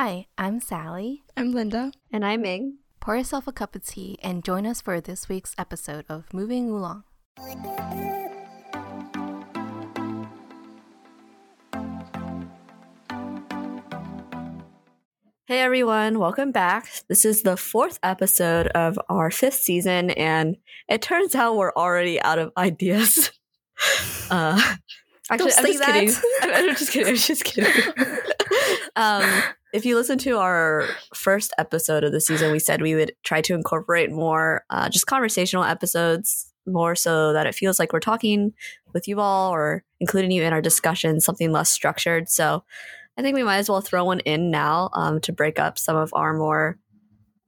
Hi, I'm Sally. I'm Linda. And I'm Ming. Pour yourself a cup of tea and join us for this week's episode of Moving Oolong. Hey everyone, welcome back. This is the fourth episode of our fifth season, and it turns out we're already out of ideas. Uh, actually, I'm just, kidding. I'm, I'm just kidding. I'm just kidding. um, if you listen to our first episode of the season, we said we would try to incorporate more uh, just conversational episodes, more so that it feels like we're talking with you all or including you in our discussion, something less structured. So I think we might as well throw one in now um, to break up some of our more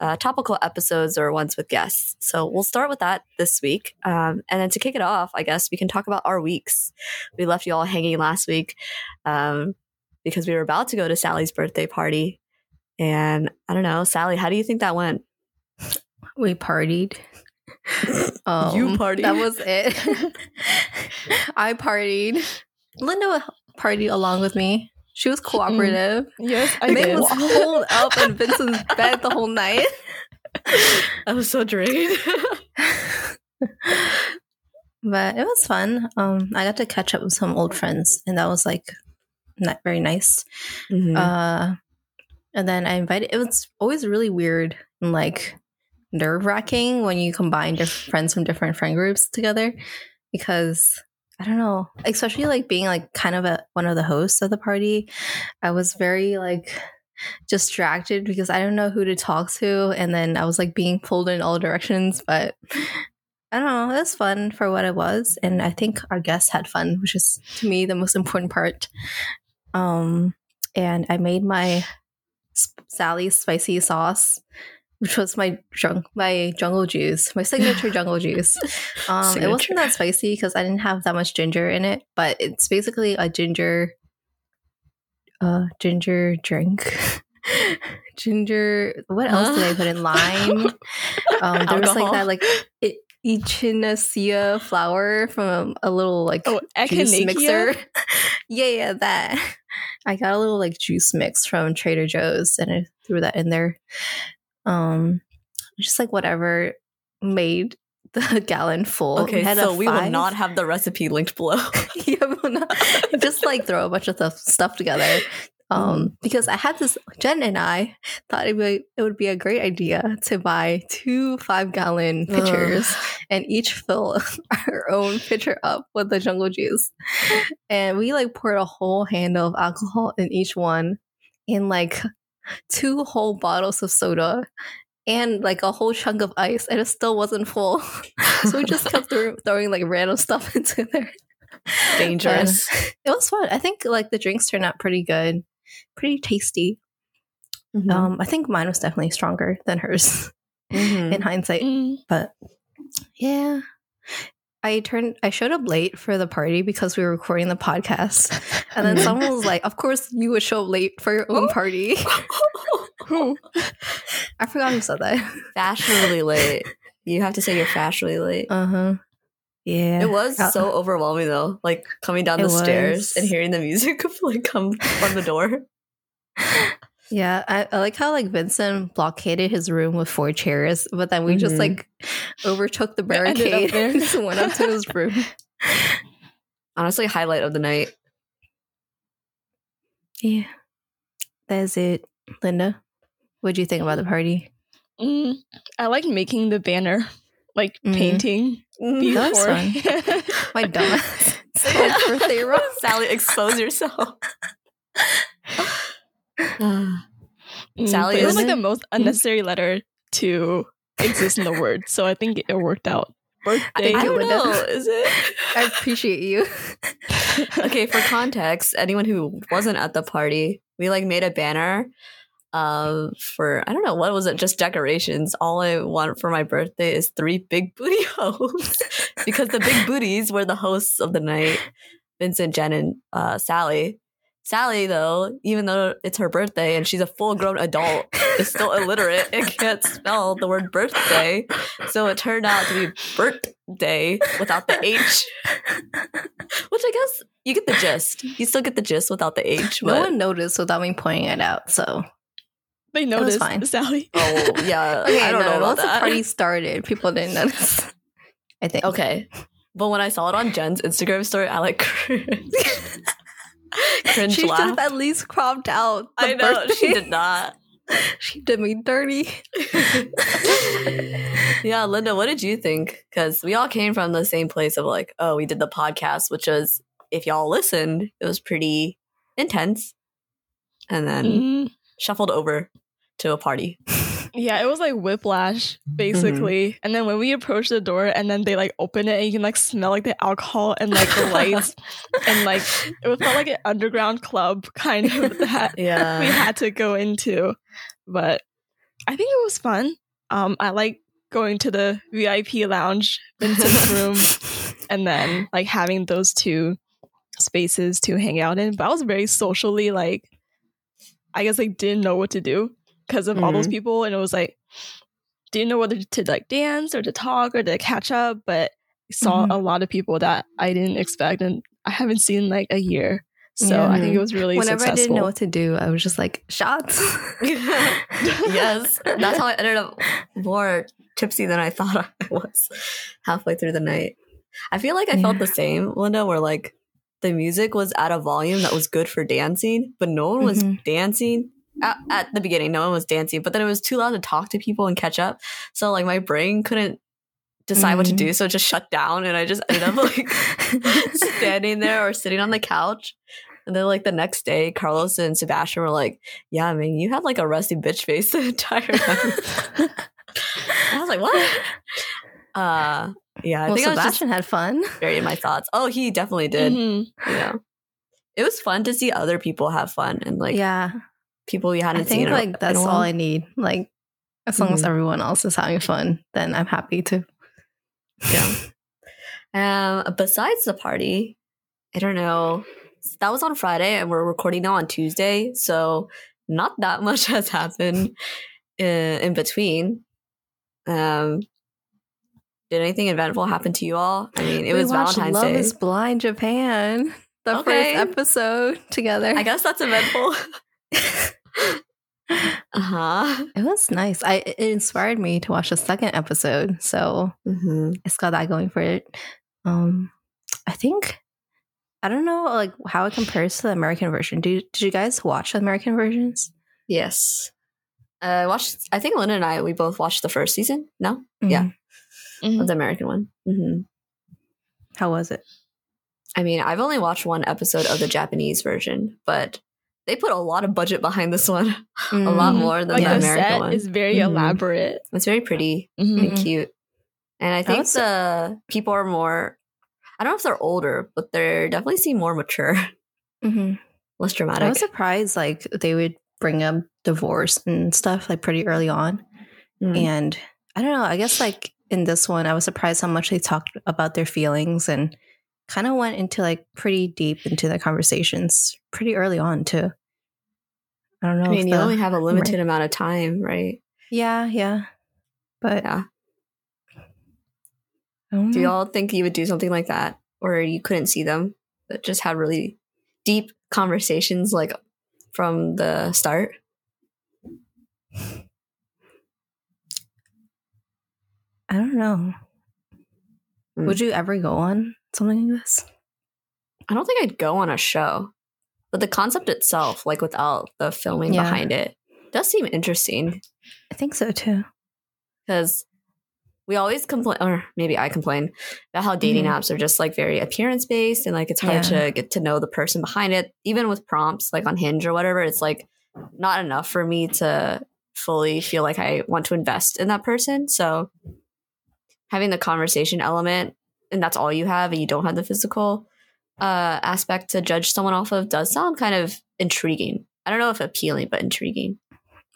uh, topical episodes or ones with guests. So we'll start with that this week. Um, and then to kick it off, I guess we can talk about our weeks. We left you all hanging last week um, because we were about to go to Sally's birthday party. And I don't know, Sally, how do you think that went? We partied. um, you partied. That was it. I partied. Linda partied along with me. She was cooperative. Mm. Yes, I May did. was holed up in Vincent's bed the whole night. I was so drained. but it was fun. Um, I got to catch up with some old friends, and that was like not very nice. Mhm. Uh, and then I invited. It was always really weird and like nerve wracking when you combine different friends from different friend groups together, because I don't know, especially like being like kind of a one of the hosts of the party. I was very like distracted because I don't know who to talk to, and then I was like being pulled in all directions. But I don't know, it was fun for what it was, and I think our guests had fun, which is to me the most important part. Um, and I made my sp- Sally's spicy sauce, which was my jung- my jungle juice, my signature jungle juice. Um, it wasn't that spicy because I didn't have that much ginger in it, but it's basically a ginger, uh, ginger drink. ginger. What else did I put in? Lime. Um, there was like that like it, echinacea flour from a, a little like Oh, juice echinacea? mixer. yeah, yeah, that. I got a little like juice mix from Trader Joe's and I threw that in there. Um, just like whatever made the gallon full. okay, so we will not have the recipe linked below. yeah, not. just like throw a bunch of stuff together. Um, because I had this, Jen and I thought it would it would be a great idea to buy two five gallon pitchers and each fill our own pitcher up with the jungle juice, and we like poured a whole handle of alcohol in each one, in like two whole bottles of soda. And like a whole chunk of ice, and it still wasn't full. so we just kept throw- throwing like random stuff into there. Dangerous. It was fun. I think like the drinks turned out pretty good, pretty tasty. Mhm. Um, I think mine was definitely stronger than hers Mhm. in hindsight. Mm. But yeah, I turned. I showed up late for the party because we were recording the podcast, and then Mhm. someone was like, "Of course, you would show up late for your own party." I forgot who said that. fashionably late. You have to say you're fashionably late. Uh huh. Yeah, It was Uh, so overwhelming though, like coming down It the stairs and hearing the music like come from the door. Yeah, I, I like how like Vincent blockaded his room with four chairs, but then we just Mhm. like overtook the We ended up barricade there. and went up to his room. Honestly, highlight of the night. Yeah, that's it. Linda, what do you think about the party? Mm, I like making the banner, like Mhm. painting Mm, That before. My dumbass. It's birthday roast. Sally, expose yourself. Mm, Sally it was is- like the most unnecessary letter to exist in the word, so I think it worked out. Birthday. I don't Linda. know. Is it? I appreciate you. okay, for context, anyone who wasn't at the party, we like made a banner um for I don't know what was it just decorations. All I want for my birthday is three big booty hoes because the big booties were the hosts of the night, Vincent, Jen, and uh, Sally. Sally, though, even though it's her birthday and she's a full grown adult, is still illiterate and can't spell the word birthday. So it turned out to be birthday without the H. Which I guess you get the gist. You still get the gist without the H. No But one noticed without me pointing it out. So they noticed fine. Sally. Oh yeah. okay, I don't no, know once that. the party started, people didn't notice. I think. Okay. But when I saw it on Jen's Instagram story, I like cringe. cringe she should have at least cropped out. I know birthday. she did not. she did me dirty. yeah, Linda, what did you think? Because we all came from the same place of like, oh, we did the podcast, which was, if y'all listened, it was pretty intense. And then mm-hmm. Shuffled over to a party. Yeah, it was like whiplash basically. Mm-hmm. And then when we approached the door and then they like open it and you can like smell like the alcohol and like the lights and like it was felt like an underground club kind of that yeah. we had to go into. But I think it was fun. Um I like going to the VIP lounge, Vincent's room, and then like having those two spaces to hang out in. But I was very socially like I guess like didn't know what to do because of mm-hmm. all those mm-hmm. people and it was like didn't know whether to like dance or to talk or to catch up but saw mm-hmm. a lot of people that i didn't expect and i haven't seen like a year so yeah. I think it was really whenever successful. I didn't know what to do, I was just like shots. yes, that's how I ended up more tipsy than I thought I was halfway through the night. I feel like I yeah. felt the same, Linda, where like the music was at a volume that was good for dancing, but no one was mm-hmm. dancing at, at, the beginning, no one was dancing, but then it was too loud to talk to people and catch up. So like my brain couldn't decide mm. what to do, mm. so it just shut down, and I just ended up like standing there or sitting on the couch. And then like the next day, Carlos and Sebastian were like, "Yeah, I mean, you had like a rusty bitch face the entire time." I was like, "What?" Uh, yeah, I well, think Sebastian had fun. Very in my thoughts. Oh, he definitely did. Mm-hmm. Yeah, it was fun to see other people have fun and like yeah people you hadn't I think seen. Like that's all I need. Like as long mm-hmm. as everyone else is having fun, then I'm happy to. Yeah. um. Besides the party, I don't know. That was on Friday, and we're recording now on Tuesday, so not that much has happened in, in between. Um. Did anything eventful happen to you all? I mean, it we was Valentine's Love Day. Is Blind Japan, the okay. first episode together. I guess that's eventful. uh-huh. It was nice. I it inspired me to watch the second episode, so mm-hmm. it's got that going for it. Um, I think I don't know like how it compares to the American version. Do did you guys watch the American versions? Yes. I uh, watched. I think Lynn and I we both watched the first season. No, mm-hmm. yeah, mm-hmm. of the American one. Mm-hmm. How was it? I mean, I've only watched one episode of the Japanese version, but they put a lot of budget behind this one, mm. a lot mm-hmm. more than like the, the American one. It's very mm-hmm. elaborate. It's very pretty mm-hmm. and cute, and I think the people are more. I don't know if they're older, but they definitely seem more mature, mm-hmm. less dramatic. I was surprised, like they would bring up divorce and stuff like pretty early on, mm. and I don't know. I guess like in this one, I was surprised how much they talked about their feelings and kind of went into like pretty deep into the conversations pretty early on too. I don't know. I mean, you the, only have a limited right. amount of time, right? Yeah, yeah. But yeah. Do y'all think you would do something like that, or you couldn't see them, but just had really deep conversations, like from the start? I don't know. Mm. Would you ever go on something like this? I don't think I'd go on a show. But the concept itself, like without the filming yeah. behind it, does seem interesting. I think so too. Because we always complain, or maybe I complain about how dating mm-hmm. apps are just like very appearance based and like it's hard yeah. to get to know the person behind it. Even with prompts like on Hinge or whatever, it's like not enough for me to fully feel like I want to invest in that person. So having the conversation element and that's all you have and you don't have the physical uh, aspect to judge someone off of does sound kind of intriguing. I don't know if appealing, but intriguing.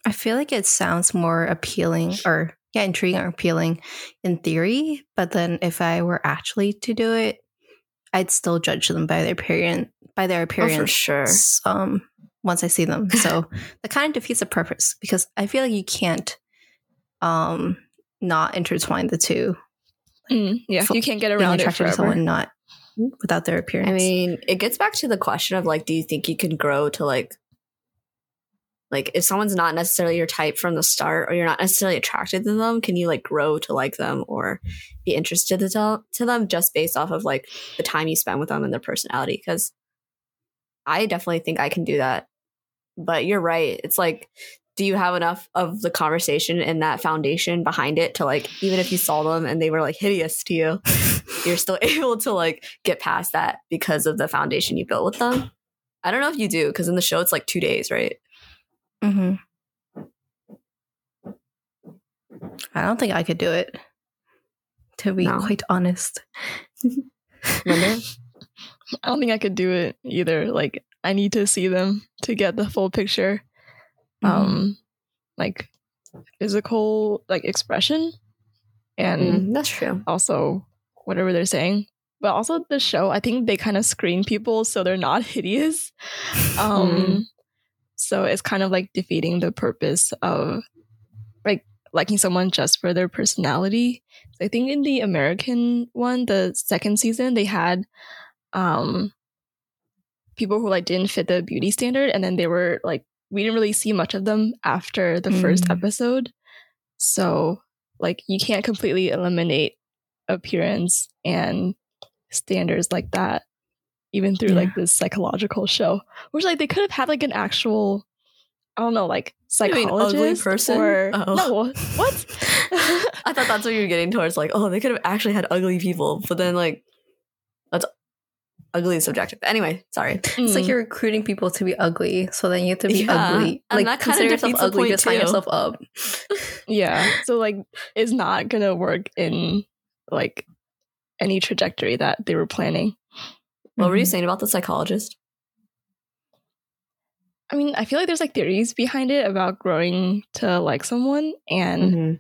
I feel like it sounds more appealing or yeah, intriguing or appealing in theory, but then if I were actually to do it, I'd still judge them by their appearance by their appearance. Oh, for sure. Um, once I see them, so that kind of defeats the purpose because I feel like you can't um not intertwine the two. Mm, yeah, you can't get around it forever. someone not without their appearance. I mean, it gets back to the question of like, do you think you can grow to like like if someone's not necessarily your type from the start or you're not necessarily attracted to them can you like grow to like them or be interested to, to them just based off of like the time you spend with them and their personality because i definitely think i can do that but you're right it's like do you have enough of the conversation and that foundation behind it to like even if you saw them and they were like hideous to you you're still able to like get past that because of the foundation you built with them i don't know if you do because in the show it's like two days right Mm-hmm. I don't think I could do it. To be no. quite honest. I don't think I could do it either. Like I need to see them to get the full picture. Mm-hmm. Um like physical like expression and mm, that's true. Also whatever they're saying. But also the show, I think they kind of screen people so they're not hideous. Um mm so it's kind of like defeating the purpose of like liking someone just for their personality. So I think in the American one, the second season, they had um people who like didn't fit the beauty standard and then they were like we didn't really see much of them after the mm. first episode. So like you can't completely eliminate appearance and standards like that even through yeah. like this psychological show, which like they could have had like an actual, I don't know, like psychologist ugly person. Or, oh. No, what? I thought that's what you were getting towards. Like, oh, they could have actually had ugly people, but then like that's ugly is subjective. Anyway, sorry. It's mm. like you're recruiting people to be ugly, so then you have to be yeah. ugly. Like that consider yourself ugly, just sign yourself up. yeah. So like, it's not gonna work in like any trajectory that they were planning. What mm-hmm. were you mm-hmm. saying about the psychologist? I mean, I feel like there's like theories behind it about growing to like someone and mm-hmm.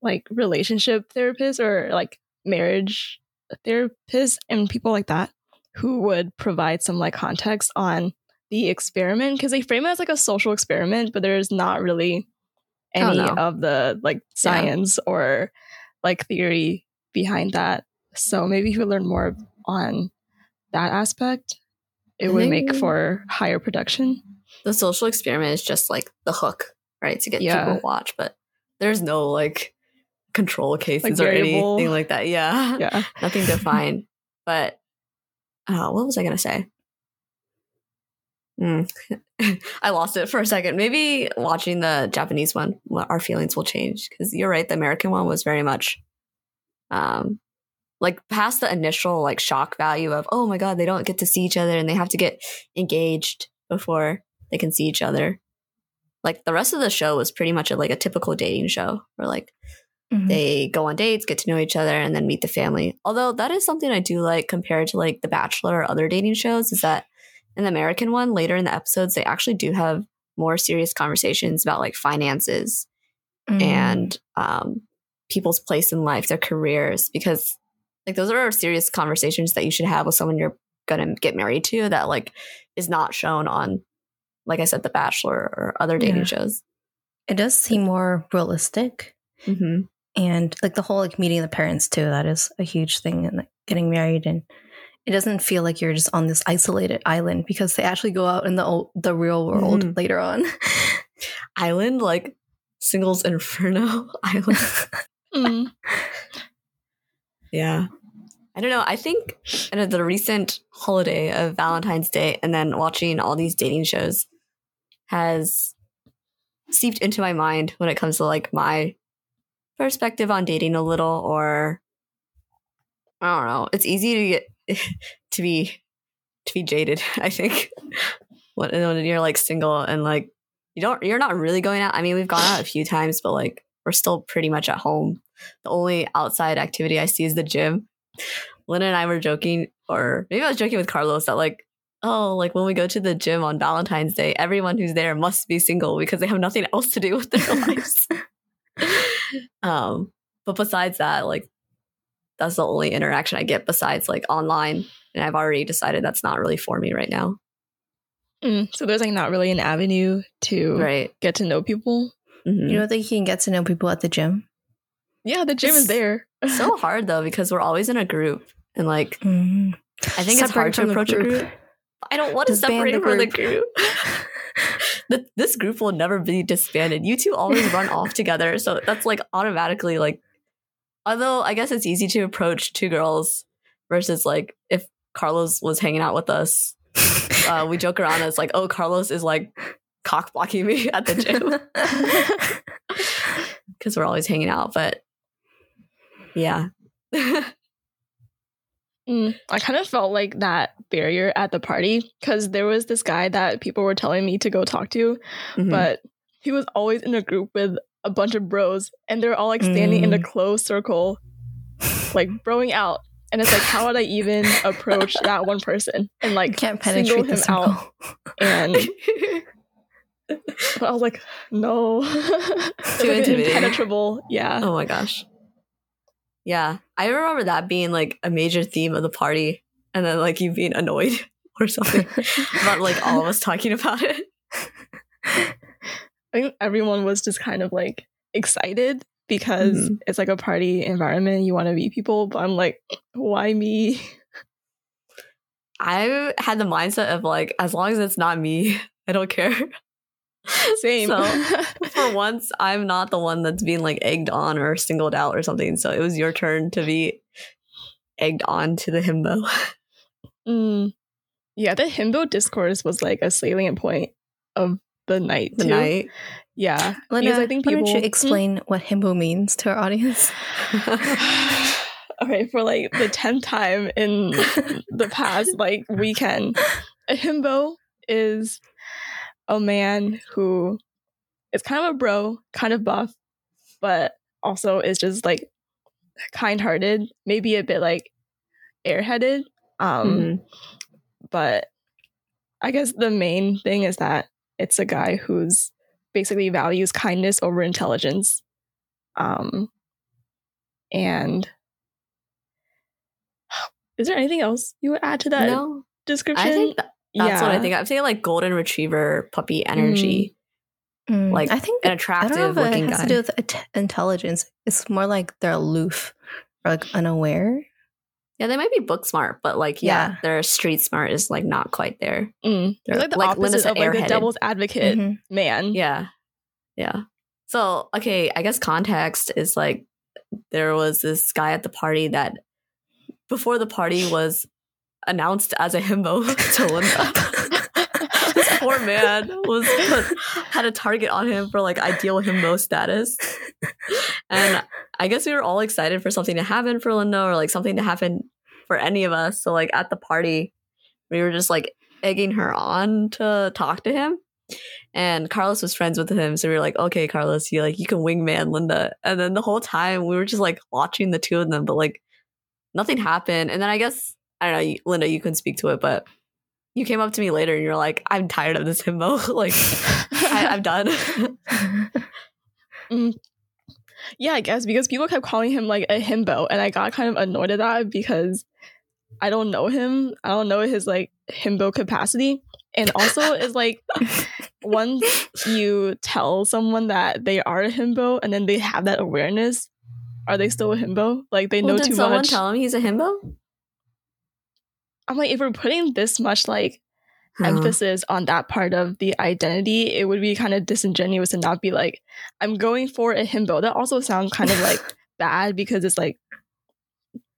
like relationship therapists or like marriage therapists and people like that who would provide some like context on the experiment because they frame it as like a social experiment, but there's not really oh, any of the like science yeah. or like theory behind that. So maybe if we learn more on that aspect, it I would make for higher production. The social experiment is just like the hook, right? To get yeah. people to watch, but there's no like control cases like or anything like that. Yeah. Yeah. Nothing defined. but uh, what was I going to say? Mm. I lost it for a second. Maybe watching the Japanese one, our feelings will change. Because you're right, the American one was very much um, like past the initial like shock value of oh my god they don't get to see each other and they have to get engaged before they can see each other like the rest of the show was pretty much a, like a typical dating show where like mm-hmm. they go on dates get to know each other and then meet the family although that is something i do like compared to like the bachelor or other dating shows is that in the american one later in the episodes they actually do have more serious conversations about like finances mm. and um, people's place in life their careers because like those are serious conversations that you should have with someone you're gonna get married to that like is not shown on like I said, The Bachelor or other dating yeah. shows. It does seem more realistic. Mm-hmm. And like the whole like meeting the parents too, that is a huge thing and like, getting married and it doesn't feel like you're just on this isolated island because they actually go out in the old, the real world mm-hmm. later on. island like singles inferno island. mm. Yeah. I don't know. I think you the recent holiday of Valentine's Day and then watching all these dating shows has seeped into my mind when it comes to like my perspective on dating a little or I don't know. It's easy to get to be to be jaded, I think. when, when you're like single and like you don't you're not really going out. I mean, we've gone out a few times, but like we're still pretty much at home. The only outside activity I see is the gym. Lynn and I were joking, or maybe I was joking with Carlos that like, oh, like when we go to the gym on Valentine's Day, everyone who's there must be single because they have nothing else to do with their lives. Um, but besides that, like that's the only interaction I get besides like online, and I've already decided that's not really for me right now. Mm, so there's like not really an avenue to right. get to know people. Mm-hmm. You don't think you can get to know people at the gym? Yeah, the gym it's is there. It's so hard though because we're always in a group and like mm-hmm. I think Separate it's hard to approach group. a group. I don't want to separate from the group. this group will never be disbanded. You two always run off together, so that's like automatically like. Although I guess it's easy to approach two girls versus like if Carlos was hanging out with us, uh, we joke around. It's like, oh, Carlos is like cock blocking me at the gym because we're always hanging out. But yeah. Mm, I kind of felt like that barrier at the party because there was this guy that people were telling me to go talk to, mm-hmm. but he was always in a group with a bunch of bros and they're all like standing mm. in a mm. closed circle, like broing out. And it's like, how would I even approach that one person and like can't single him out? And but I was like, no, too like impenetrable. Yeah. Oh my gosh. Yeah, I remember that being like a major theme of the party, and then like you being annoyed or something about like all of us talking about it. I think everyone was just kind of like excited because mm-hmm. it's like a party environment. You want to meet people, but I'm like, why me? I had the mindset of like, as long as it's not me, I don't care. Same. So for once, I'm not the one that's being like egged on or singled out or something. So it was your turn to be egged on to the himbo. Mm. Yeah, the himbo discourse was like a salient point of the night. The too. night. Yeah. Lena, because I think people. Why don't you explain mm? what himbo means to our audience? okay, for like the tenth time in the past like weekend, a himbo is a man who is kind of a bro, kind of buff, but also is just like kind hearted, maybe a bit like airheaded. Um, mm-hmm. But I guess the main thing is that it's a guy who's basically values kindness over intelligence. Um, and is there anything else you would add to that no, description? I think that's yeah. what I think. I'm saying like golden retriever puppy energy. Mm. Mm. Like I think an attractive I don't know if looking it has guy. to do with intelligence. It's more like they're aloof or like unaware. Yeah, they might be book smart, but like yeah, yeah their street smart is like not quite there. Mm. They're like the like opposite of like the devil's advocate mm-hmm. man. Yeah, yeah. So okay, I guess context is like there was this guy at the party that before the party was announced as a himbo to Linda. this poor man was put, had a target on him for like ideal himbo status. And I guess we were all excited for something to happen for Linda or like something to happen for any of us. So like at the party, we were just like egging her on to talk to him. And Carlos was friends with him, so we were like, "Okay, Carlos, you like you can wingman Linda." And then the whole time we were just like watching the two of them, but like nothing happened. And then I guess I don't know, Linda, you can speak to it, but you came up to me later and you're like, I'm tired of this himbo. like, I, am done. mm. Yeah, I guess because people kept calling him like a himbo, and I got kind of annoyed at that because I don't know him. I don't know his like himbo capacity. And also is like once you tell someone that they are a himbo and then they have that awareness, are they still a himbo? Like they well, know too much. Did someone tell him he's a himbo? I'm like, if we're putting this much like huh. emphasis on that part of the identity, it would be kind of disingenuous to not be like, I'm going for a himbo. That also sounds kind of like bad because it's like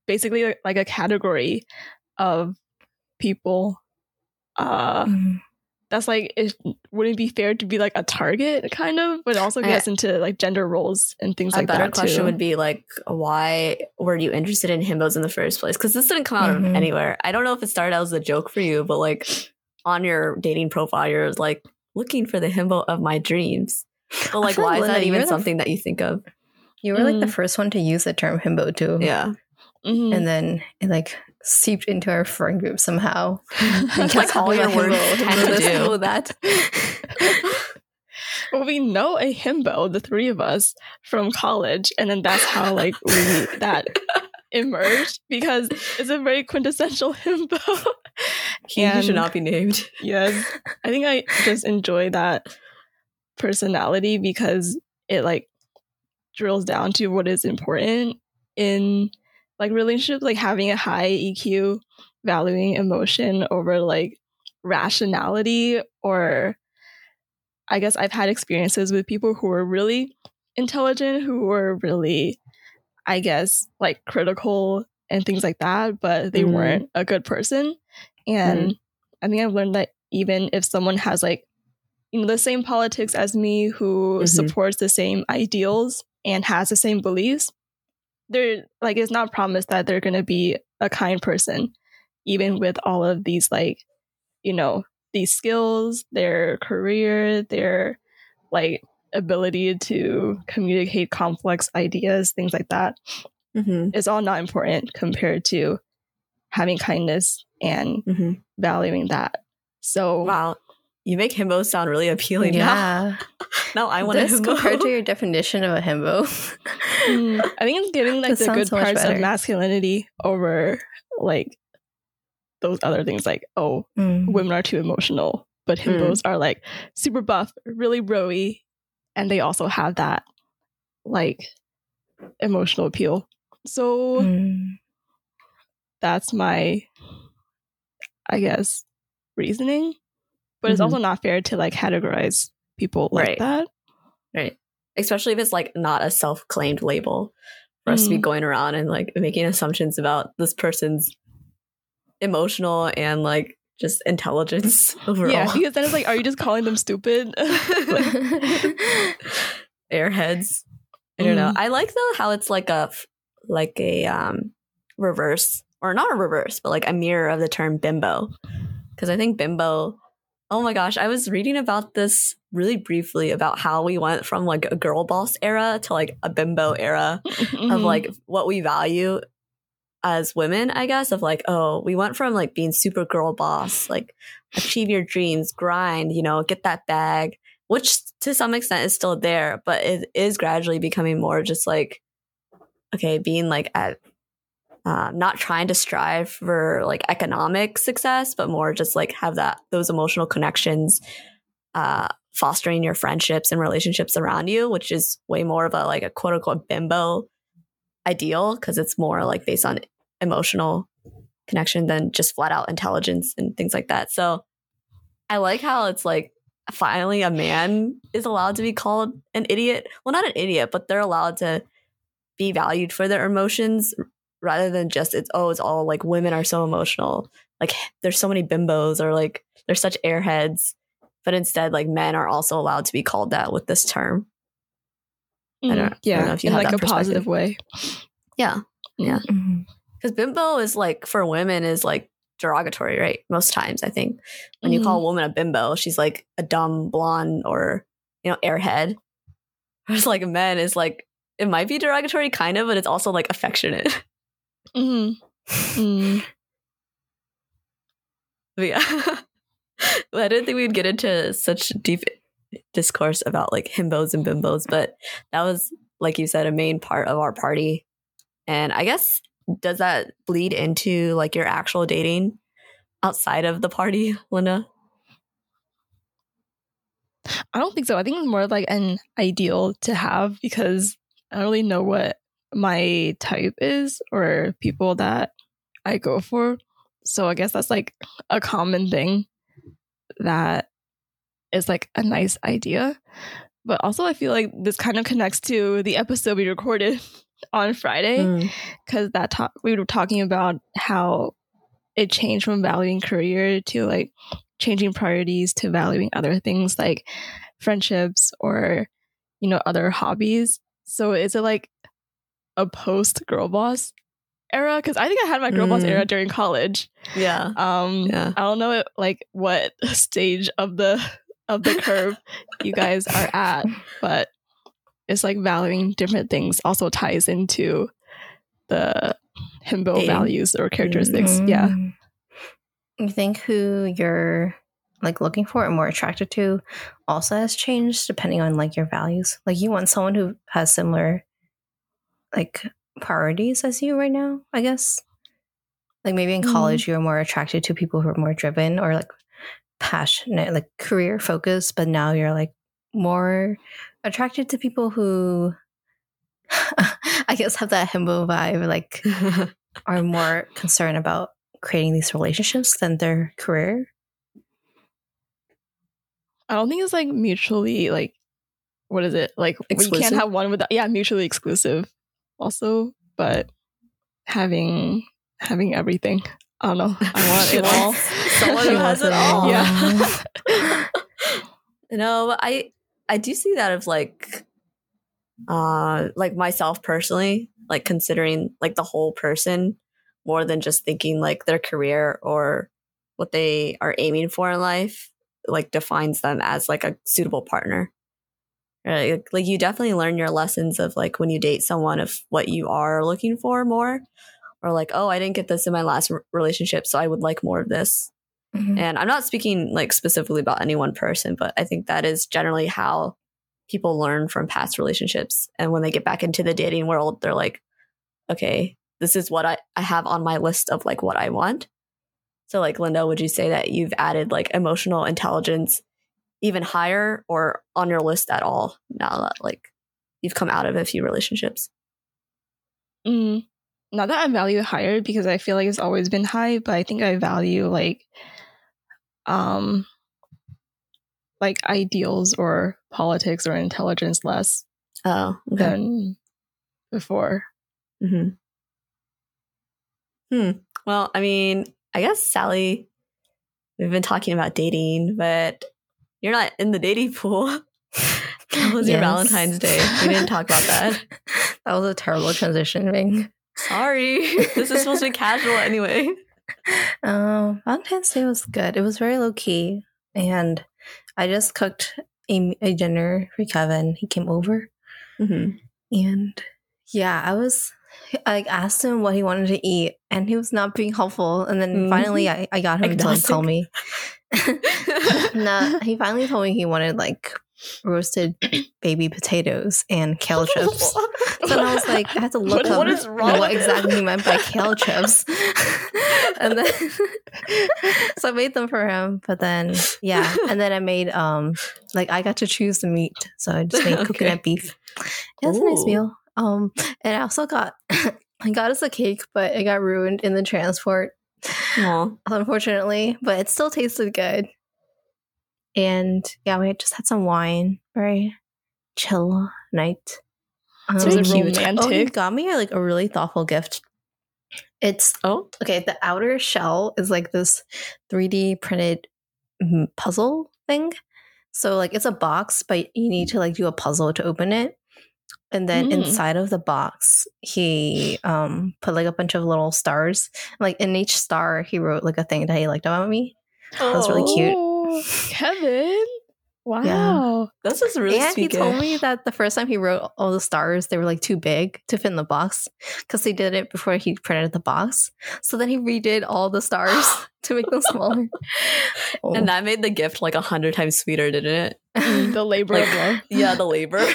basically like a category of people uh mm that's like it wouldn't be fair to be like a target kind of but also gets I, into like gender roles and things like that a better question too. would be like why were you interested in himbos in the first place because this didn't come out mm-hmm. of anywhere i don't know if it started out as a joke for you but like on your dating profile you're like looking for the himbo of my dreams but like why is that even something f- that you think of you were like mm. the first one to use the term himbo too yeah mm-hmm. and then it like seeped into our friend group somehow. like all your words tend to do that. well, we know a himbo, the three of us from college, and then that's how like we that emerged because it's a very quintessential himbo. he and, should not be named. Yes, I think I just enjoy that personality because it like drills down to what is important in like relationships like having a high EQ, valuing emotion over like rationality or I guess I've had experiences with people who are really intelligent, who are really, I guess, like critical and things like that, but they mm. weren't a good person. And mm. I think I've learned that even if someone has like, you know, the same politics as me, who mm-hmm. supports the same ideals and has the same beliefs, they're like, it's not promised that they're going to be a kind person, even with all of these, like, you know, these skills, their career, their like ability to communicate complex ideas, things like that. Mm-hmm. It's all not important compared to having kindness and mm-hmm. valuing that. So wow, you make himbo sound really appealing. Yeah. Now, now I want to compared to your definition of a himbo. mm, I think it's giving like the good so parts of masculinity over like those other things like oh mm. women are too emotional but himbos mm. are like super buff really broy and they also have that like emotional appeal so mm. that's my i guess reasoning but mm-hmm. it's also not fair to like categorize people like right. that right especially if it's like not a self-claimed label for us to be mm. going around and like making assumptions about this person's emotional and like just intelligence overall. Yeah, because then it's like, are you just calling them stupid? Airheads. I don't mm. know. I like though how it's like a like a um reverse or not a reverse, but like a mirror of the term bimbo. Because I think bimbo. Oh my gosh, I was reading about this really briefly about how we went from like a girl boss era to like a bimbo era mm-hmm. of like what we value as women, I guess, of like, oh, we went from like being super girl boss, like achieve your dreams, grind, you know, get that bag, which to some extent is still there, but it is gradually becoming more just like, okay, being like at, uh, not trying to strive for like economic success, but more just like have that, those emotional connections, uh, fostering your friendships and relationships around you, which is way more of a like a quote unquote bimbo ideal because it's more like based on emotional connection than just flat out intelligence and things like that. So I like how it's like finally a man is allowed to be called an idiot. Well, not an idiot, but they're allowed to be valued for their emotions rather than just it's oh it's all like women are so emotional. Like there's so many bimbos or like there's such airheads. But instead, like men are also allowed to be called that with this term. Mm, I don't, yeah, I don't know if you in like a positive way. Yeah, yeah. Mm-hmm because bimbo is like for women is like derogatory, right? Most times, I think when mm-hmm. you call a mm-hmm. woman a bimbo, she's like a dumb blonde or you know airhead. Whereas like men is like it might be derogatory, kind of, but it's also like affectionate. Mm-hmm. Mm. Yeah, I didn't think we'd get into such deep discourse about like himbos and bimbos, but that was like you said a main part of our party. And I guess does that bleed into like your actual dating outside of the party, Linda? I don't think so. I think it's more like an ideal to have because I don't really know what my type is or people that I go for. So I guess that's like a common thing that is like a nice idea. But also, I feel like this kind of connects to the episode we recorded on Friday because mm. that talk we were talking about how it changed from valuing career to like changing priorities to valuing other things like friendships or you know other hobbies. So is it like a post girl boss era? Because I think I had my girl mm. boss era during college. Yeah. Um. Yeah. I don't know it, like what stage of the of the curve you guys are at, but it's like valuing different things also ties into the himbo values or characteristics. Mm-hmm. Yeah. You think who you're like looking for and more attracted to also has changed depending on like your values. Like you want someone who has similar like priorities as you right now, I guess. Like maybe in mm-hmm. college you were more attracted to people who are more driven or like passionate, like career focused, but now you're like more attracted to people who I guess have that himbo vibe, like are more concerned about creating these relationships than their career. I don't think it's like mutually like what is it like? Exclusive? We can't have one without yeah, mutually exclusive. Also, but having having everything. I don't know. I want it all. Someone who has it all. Yeah. you know, I I do see that of like uh like myself personally, like considering like the whole person more than just thinking like their career or what they are aiming for in life like defines them as like a suitable partner right like you definitely learn your lessons of like when you date someone of what you are looking for more or like oh i didn't get this in my last relationship so i would like more of this mm-hmm. and i'm not speaking like specifically about any one person but i think that is generally how people learn from past relationships and when they get back into the dating world they're like okay this is what I, I have on my list of like what I want. So like Linda, would you say that you've added like emotional intelligence even higher or on your list at all now that like you've come out of a few relationships? Mm, not that I value it higher because I feel like it's always been high, but I think I value like um like ideals or politics or intelligence less oh okay. than before. Mm-hmm. Hmm. Well, I mean, I guess Sally, we've been talking about dating, but you're not in the dating pool. that was yes. your Valentine's Day? We didn't talk about that. that was a terrible transition, Ming. Sorry. this is supposed to be casual anyway. Oh, Valentine's Day was good. It was very low key. And I just cooked a, a dinner for Kevin. He came over. Mm-hmm. And yeah, I was I asked him what he wanted to eat, and he was not being helpful. And then mm-hmm. finally, I, I got him Agnostic. to tell me. nah, he finally told me he wanted like roasted baby potatoes and kale chips. so I was like, I had to look what, up what, what exactly he meant by kale chips. and then so I made them for him. But then yeah. And then I made um like I got to choose the meat. So I just made okay. coconut beef. It was Ooh. a nice meal. Um, and I also got I got us a cake, but it got ruined in the transport. Aww. Unfortunately, but it still tasted good. And yeah, we just had some wine. Very chill night. Um, so romantic. Oh, he got me like a really thoughtful gift. It's oh okay. The outer shell is like this 3D printed puzzle thing. So like it's a box, but you need to like do a puzzle to open it. And then mm. inside of the box, he um, put like a bunch of little stars. Like in each star, he wrote like a thing that he liked about me. Oh, that was really cute. Oh, Kevin. Wow. Yeah. This is really And he told me that the first time he wrote all the stars, they were like too big to fit in the box because he did it before he printed the box. So then he redid all the stars to make them smaller. oh. And that made the gift like a hundred times sweeter, didn't it? the labor like, of love. Yeah, the labor.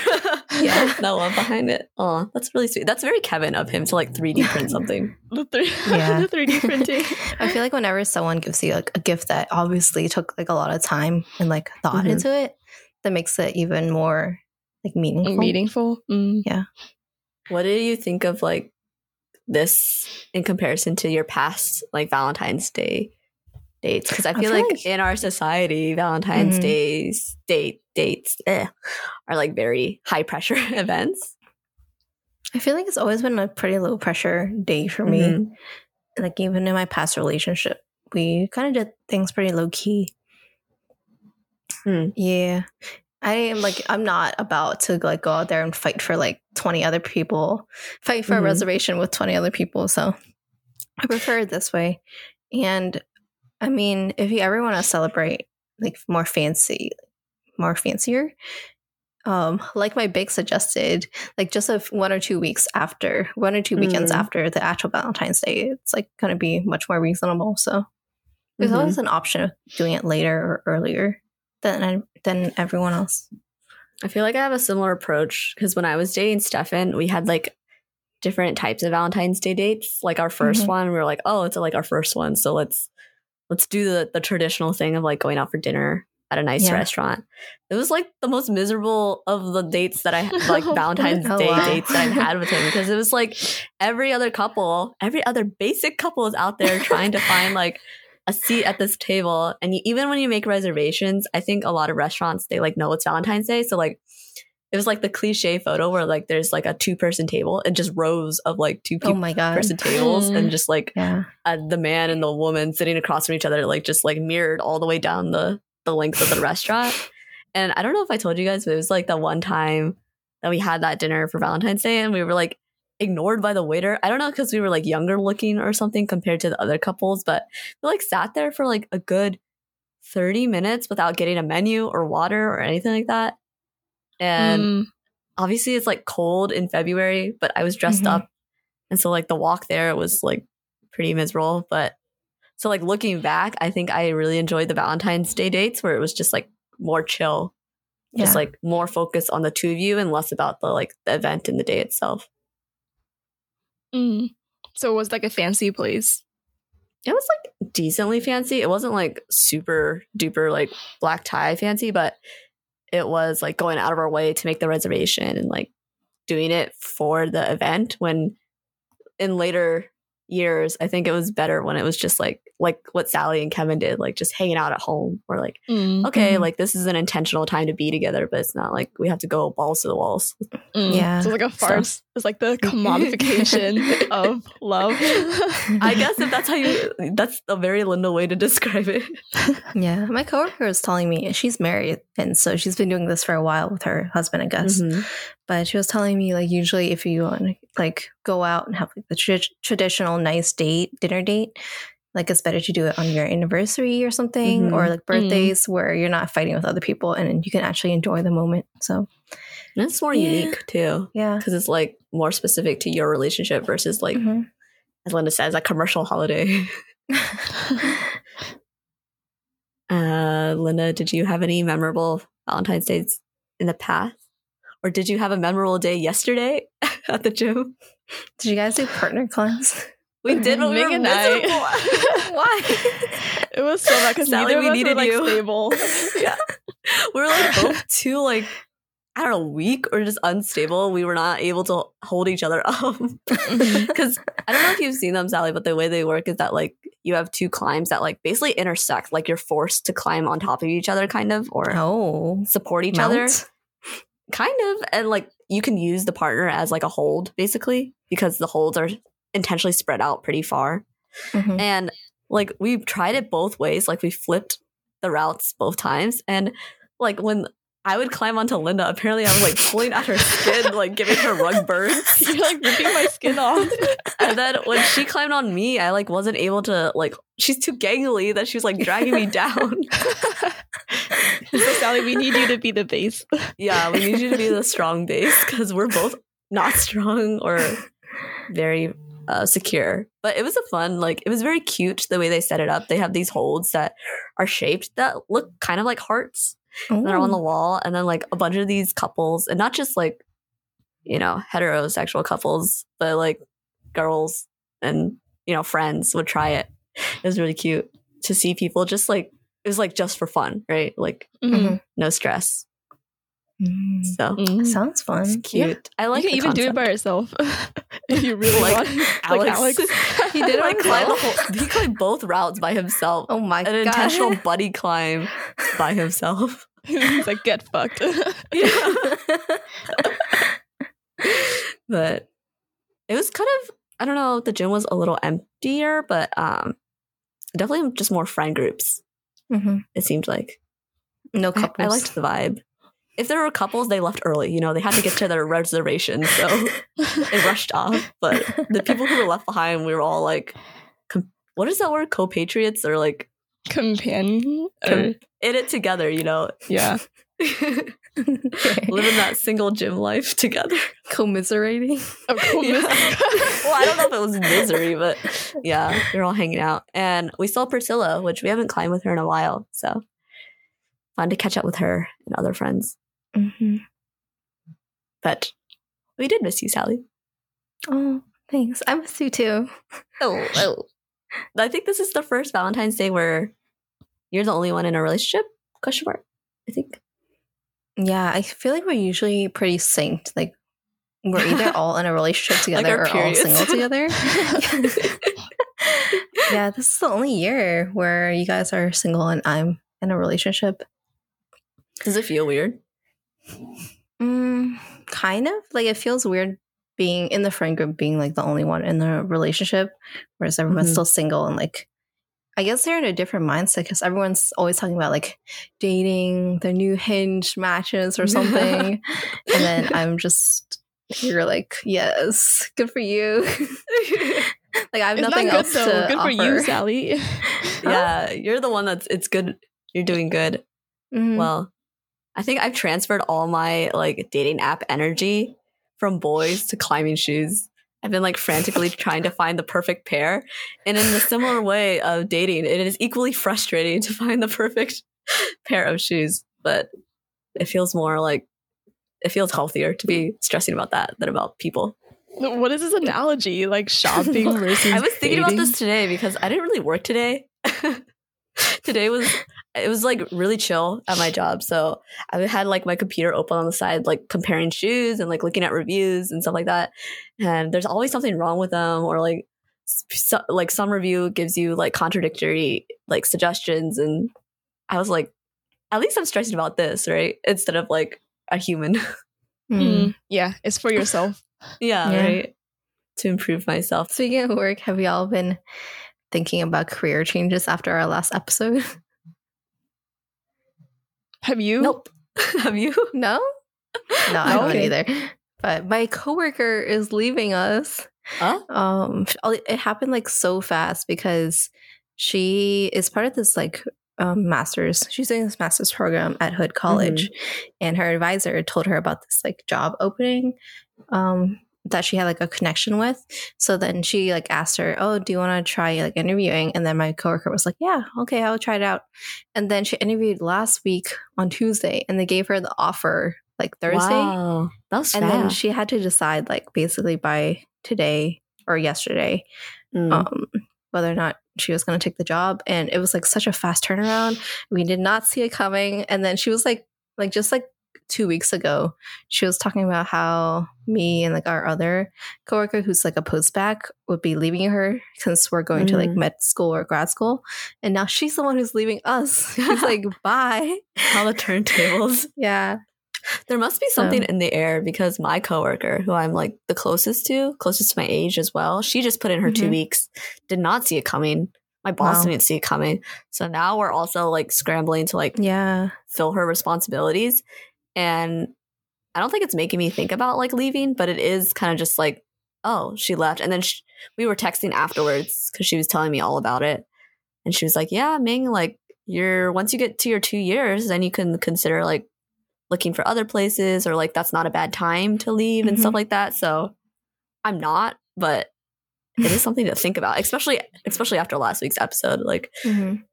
yeah, that love behind it. Oh, that's really sweet. That's very Kevin of him to like 3D print something. the, three, yeah. the 3D printing. I feel like whenever someone gives you like a gift that obviously took like a lot of time and like thought mm-hmm. into it, that makes it even more like meaningful. Meaningful. Mm. Yeah. What do you think of like this in comparison to your past like Valentine's Day dates because I, feel, I feel like, like, in our society, Valentine's mm-hmm. Days date dates eh, are like very high pressure events. I feel like it's always been a pretty low pressure day for me. Mm-hmm. Like even in my past relationship, we kind of did things pretty low key. Hmm. Yeah. I am like I'm not about to like go out there and fight for like 20 other people, fight for mm-hmm. a reservation with 20 other people. So I prefer it this way. And I mean, if you ever want to celebrate like more fancy, more fancier, um, like my bake suggested, like just a one or two weeks after, one or two weekends mm. after the actual Valentine's Day, it's like going to be much more reasonable. So there's mm-hmm. always an option of doing it later or earlier than than everyone else. I feel like I have a similar approach because when I was dating Stefan, we had like different types of Valentine's Day dates. Like our 1st mm-hmm. one, we were like, oh, it's like our first one, so let's let's do the the traditional thing of like going out for dinner at a nice yeah. restaurant. It was like the most miserable of the dates that I had, like Valentine's oh, Day wow. dates that I've had with him because it was like every other couple, every other basic couple is out there trying to find like a seat at this table. And you, even when you make reservations, I think a lot of restaurants they like know it's Valentine's Day, so like it was like the cliche photo where like there's like a two person table and just rows of like two people Oh my god. person tables and just like Yeah. uh, the man and the woman sitting across from each other, like just like mirrored all the way down the the length of the restaurant. And I don't know if I told you guys, but it was like the one time that we had that dinner for Valentine's Day, and we were like ignored by the waiter. I don't know because we were like younger looking or something compared to the other couples, but we like sat there for like a good thirty minutes without getting a menu or water or anything like that. And Mm. obviously it's like cold in February, but I was dressed Mhm. up. And so like the walk there was like pretty miserable. But so like looking back, I think I really enjoyed the Valentine's Day dates where it was just like more chill. Just like more focused on the two of you and less about the like the event and the day itself. Mm. So it was like a fancy place. It was like decently fancy. It wasn't like super duper like black tie fancy, but it was like going out of our way to make the reservation and like doing it for the event when in later years i think it was better when it was just like like what sally and kevin did like just hanging out at home or like Mm. okay like this is an intentional time to be together but it's not like we have to go balls to the walls Mm. Yeah. So it's like a So- farce. It's like the commodification of love. i guess if that's how you that's a very linda way to describe it Yeah. My coworker was telling me she's married and so she's been doing this for a while with her husband, I guess. Mhm. But she was telling me like usually if you want to like go out and have like the tra- traditional nice date, dinner date, like it's better to do it on your anniversary or something Mhm. or like birthdays where you're not fighting with other people and you can actually enjoy the moment. So, and it's more Yeah. unique too yeah. because it's like more specific to your relationship versus like Mhm. as linda says a commercial holiday Uh, Linda, did you have any memorable Valentine's days in the past? Or did you have a memorable day yesterday at the gym? Did you guys do partner climbs? We did, but we were and I- Why? it was so bad because Sally, neither we needed were like you. stable. yeah. We were like both too like I don't know, weak or just unstable. We were not able to hold each other up. Mm-hmm. Because I don't know if you've seen them, Sally, but the way they work is that like you have two climbs that like basically intersect. Like you're forced to climb on top of each other, kind of, or Oh, support each mount? other. kind of and like you can use the partner as like a hold basically because the holds are intentionally spread out pretty far Mhm. and like we've tried it both ways like we flipped the routes both times and like when i would climb onto linda apparently i was like pulling at her skin like giving her rug burns You're like ripping my skin off. and then when she climbed on me i like wasn't able to like she's too gangly that she was like dragging me down so Sally, we need you to be the base. Yeah, we need you to be the strong base because we're both not strong or very uh, secure. But it was a fun, like it was very cute the way they set it up. They have these holds that are shaped that look kind of like hearts that are on the wall, and then like a bunch of these couples, and not just like you know heterosexual couples, but like girls and you know friends would try it. It was really cute to see people just like it was like just for fun, right? Like Mhm. no stress. Mm. So Mm. Sounds fun. it's cute. I like you can the even do it by yourself if you really Like want. Alex. Alex. he did like climb the whole, he climbed both routes by himself. Oh my god. An god. intentional buddy climb by himself. He's like, get fucked. but it was kind of I don't know. The gym was a little emptier, but um, definitely just more friend groups. Mhm. It seemed like No I, couples. I liked the vibe. If there were couples, they left early. You know, they had to get to their reservation, so they rushed off. But the people who were left behind, we were all like, com- what is that word? Co-patriots or like Companion. Com- Or- in it together. You know, yeah. Living that single gym life together. Commiserating. Oh. Yeah. well, I don't know if it was misery, but yeah, we are all hanging out. And we saw Priscilla, which we haven't climbed with her in a while. So fun to catch up with her and other friends. Hmm But we did miss you, Sally. Oh, thanks. I miss you too. Oh, oh. I think this is the first Valentine's Day where you're the only one in a relationship? Question mark. I think. Yeah, I feel like we're usually pretty synced. Like we're either all in a relationship together our or all periods. single together. yeah, this is the only year where you guys are single and I'm in a relationship. Does it feel weird? Mm, kind of. Like it feels weird being in the friend group, being like the only one in the relationship, whereas everyone's Mhm. still single and like. I guess they're in a different mindset because everyone's always talking about like dating, the new hinge matches or something. and then I'm just here like, yes, good for you. like I have It's nothing good else though. to Good for you, offer. Sally. yeah, you're the one that's it's good. You're doing good. Mhm. Well, I think I've transferred all my like dating app energy from boys to climbing shoes. I've been like frantically trying to find the perfect pair. And in the similar way of dating, it is equally frustrating to find the perfect pair of shoes. But it feels more like it feels healthier to be stressing about that than about people. What is this analogy? Like shopping versus I was thinking about this today because I didn't really work today. today was it was like really chill at my job. So I had like my computer open on the side, like comparing shoes and like looking at reviews and stuff like that. And there's always something wrong with them, or like so, like some review gives you like contradictory like suggestions. And I was like, at least I'm stressing about this, right? Instead of like a human. Mm. Mm, yeah, it's for yourself. yeah, Yeah. right. To improve myself. Speaking of work, have y'all been thinking about career changes after our last episode? Have you? Nope. Have you? No? No, I haven't Okay. either. But my coworker is leaving us. Huh? Um it happened like so fast because she is part of this like um, master's. She's doing this master's program at Hood College, and her advisor told her about this like job opening um, that she had like a connection with. So then she like asked her, "Oh, do you want to try like interviewing?" And then my coworker was like, "Yeah, okay, I'll try it out." And then she interviewed last week on Tuesday, and they gave her the offer like Thursday. Wow. That was And then she had to decide like basically by today or yesterday Mm. um, whether or not she was going to take the job. And it was like such a fast turnaround. We did not see it coming. And then she was like, like just like two weeks ago, she was talking about how me and like our other coworker, who's like a postbac, would be leaving her since we're going to like Mm. med school or grad school. And now she's the one who's leaving us. She's like, bye. All the turntables. Yeah. There must be something So- in the air because my coworker, who I'm like the closest to, closest to my age as well, she just put in her two Mhm. weeks, did not see it coming. My boss Wow. didn't see it coming. So now we're also like scrambling to like Yeah. fill her responsibilities. And I don't think it's making me think about like leaving, but it is kind of just like, oh, she left. And then sh- we were texting afterwards because she was telling me all about it. And she was like, yeah, Ming, like you're, once you get to your two years, then you can consider like looking for other places or like that's not a bad time to leave and stuff like that. So I'm not, but it is something to think about, especially, especially after last week's episode. Like, Mhm.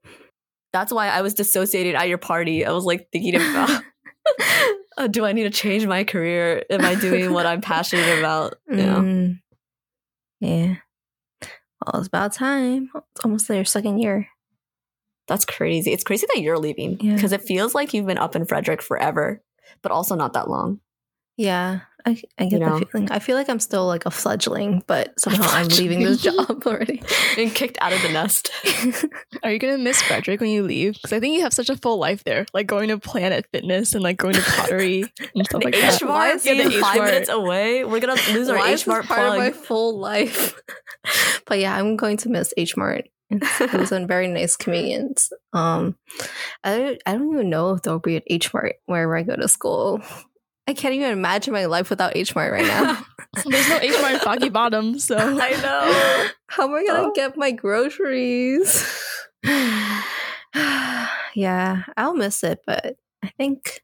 that's why I was dissociated at your party. I was like thinking about, uh, do I need to change my career? Am I doing what I'm passionate about? You know? Mm. Yeah. Well, it's about time. It's almost their second year. That's crazy. It's crazy that you're leaving Yeah. because it feels like you've been up in Frederick forever, but also not that long. Yeah, I, I get know? the feeling. I feel like I'm still like a fledgling, but somehow I'm leaving this job already. Being kicked out of the nest. Are you gonna miss Frederick when you leave? Because I think you have such a full life there, like going to Planet Fitness and like going to pottery and stuff The like H that. Why Mart is being the H five Mart? minutes away. We're gonna lose our H Mart this part of my full life? but yeah, I'm going to miss H Mart. It was a very nice convenience. Um, I I don't even know if there'll be an H Mart wherever I go to school. I can't even imagine my life without H Mart right now. There's no H Mart in Foggy Bottom, so I know. How am I gonna Oh. get my groceries? yeah, I'll miss it, but I think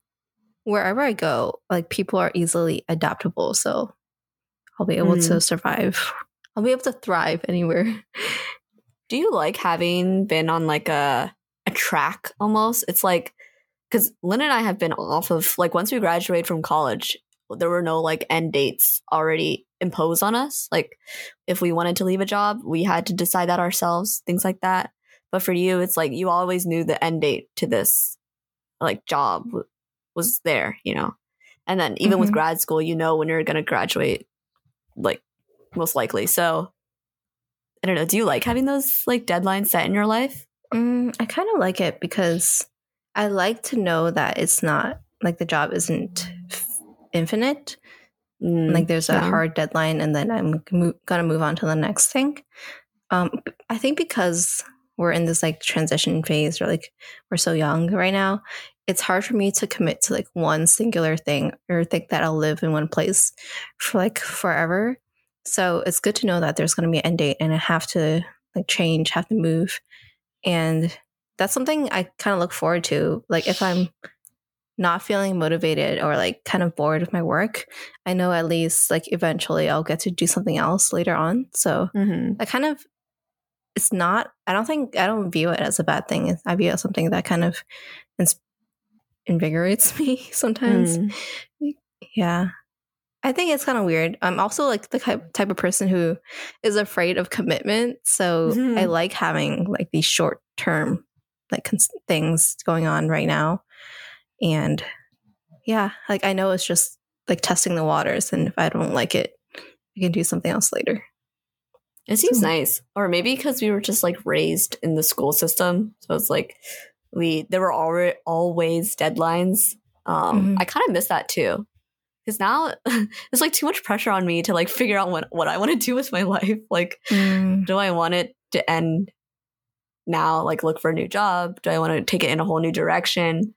wherever I go, like people are easily adaptable, so I'll be able to mm. survive. I'll be able to thrive anywhere. Do you like having been on like a a track almost? It's like because Lynn and I have been off of like once we graduated from college, there were no like end dates already imposed on us. Like if we wanted to leave a job, we had to decide that ourselves, things like that. But for you, it's like you always knew the end date to this like job w- was there, you know. And then even with Mhm. grad school, you know when you're going to graduate, like most likely. So I don't know. Do you like having those like deadlines set in your life? Mm, I kind of like it because I like to know that it's not like the job isn't infinite. Mm, like there's a yeah. hard deadline, and then I'm mo- gonna move on to the next thing. Um, I think because we're in this like transition phase, or like we're so young right now, it's hard for me to commit to like one singular thing or think that I'll live in one place for like forever. So it's good to know that there's to be an end date and I have to like change, have to move. And that's something I kind of look forward to. Like if I'm not feeling motivated or like kind of bored with my work, I know at least like eventually I'll get to do something else later on. So mm-hmm. I kind of, it's not, I don't think, I don't view it as a bad thing. I view it as something that kind of ins- invigorates me sometimes. Mm. Yeah. I think it's kind of weird. I'm also like the type of person who is afraid of commitment. So mm-hmm. I like having like these short term like cons- things going on right now. And yeah, like I know it's just like testing the waters. And if I don't like it, I can do something else later. It seems so, nice. Or maybe because we were just like raised in the school system. So it's like we, there were already always deadlines. Um, mm-hmm. I kind of miss that too because now there's like too much pressure on me to like figure out what, what I want to do with my life. Like, mm. do I want it to end now? Like, look for a new job? Do I want to take it in a whole new direction?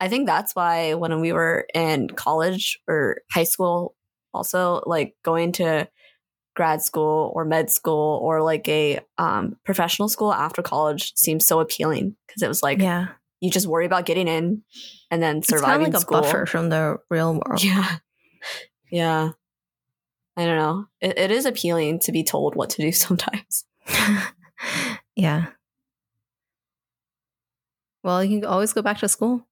I think that's why when we were in college or high school, also like going to grad school or med school or like a um, professional school after college seems so appealing because it was like, yeah, you just worry about getting in and then surviving it's like school. a buffer from the real world. Yeah. Yeah. I don't know. It, it is appealing to be told what to do sometimes. yeah. Well, you can always go back to school.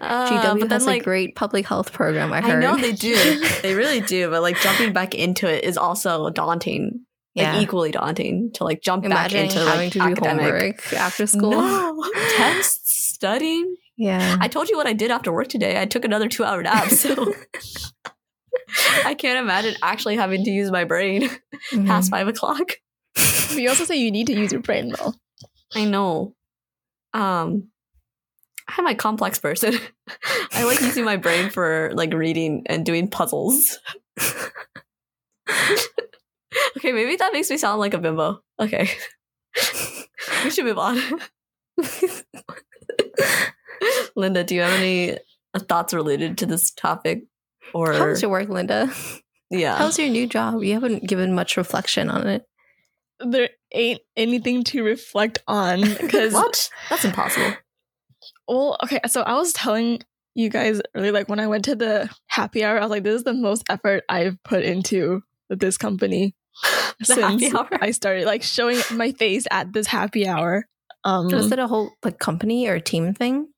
Uh, GW but has like, a great public health program. I heard. I know they do. they really do. But like jumping back into it is also daunting. Yeah. Like equally daunting to like jump Imagine back into having like, to do academic. homework after school. No. Tests, studying. Yeah. I told you what I did after work today. I took another two hour nap. So I can't imagine actually having to use my brain mm-hmm. past five o'clock. But you also say you need to use your brain though. I know. Um I'm a complex person. I like using my brain for like reading and doing puzzles. okay, maybe that makes me sound like a bimbo. Okay. we should move on. Linda, do you have any uh, thoughts related to this topic? Or how's your work, Linda? Yeah. How's your new job? You haven't given much reflection on it. There ain't anything to reflect on because what? That's impossible. Well, okay. So I was telling you guys earlier, like when I went to the happy hour, I was like, "This is the most effort I've put into this company since I started like showing my face at this happy hour." Um, so is it a whole like company or team thing?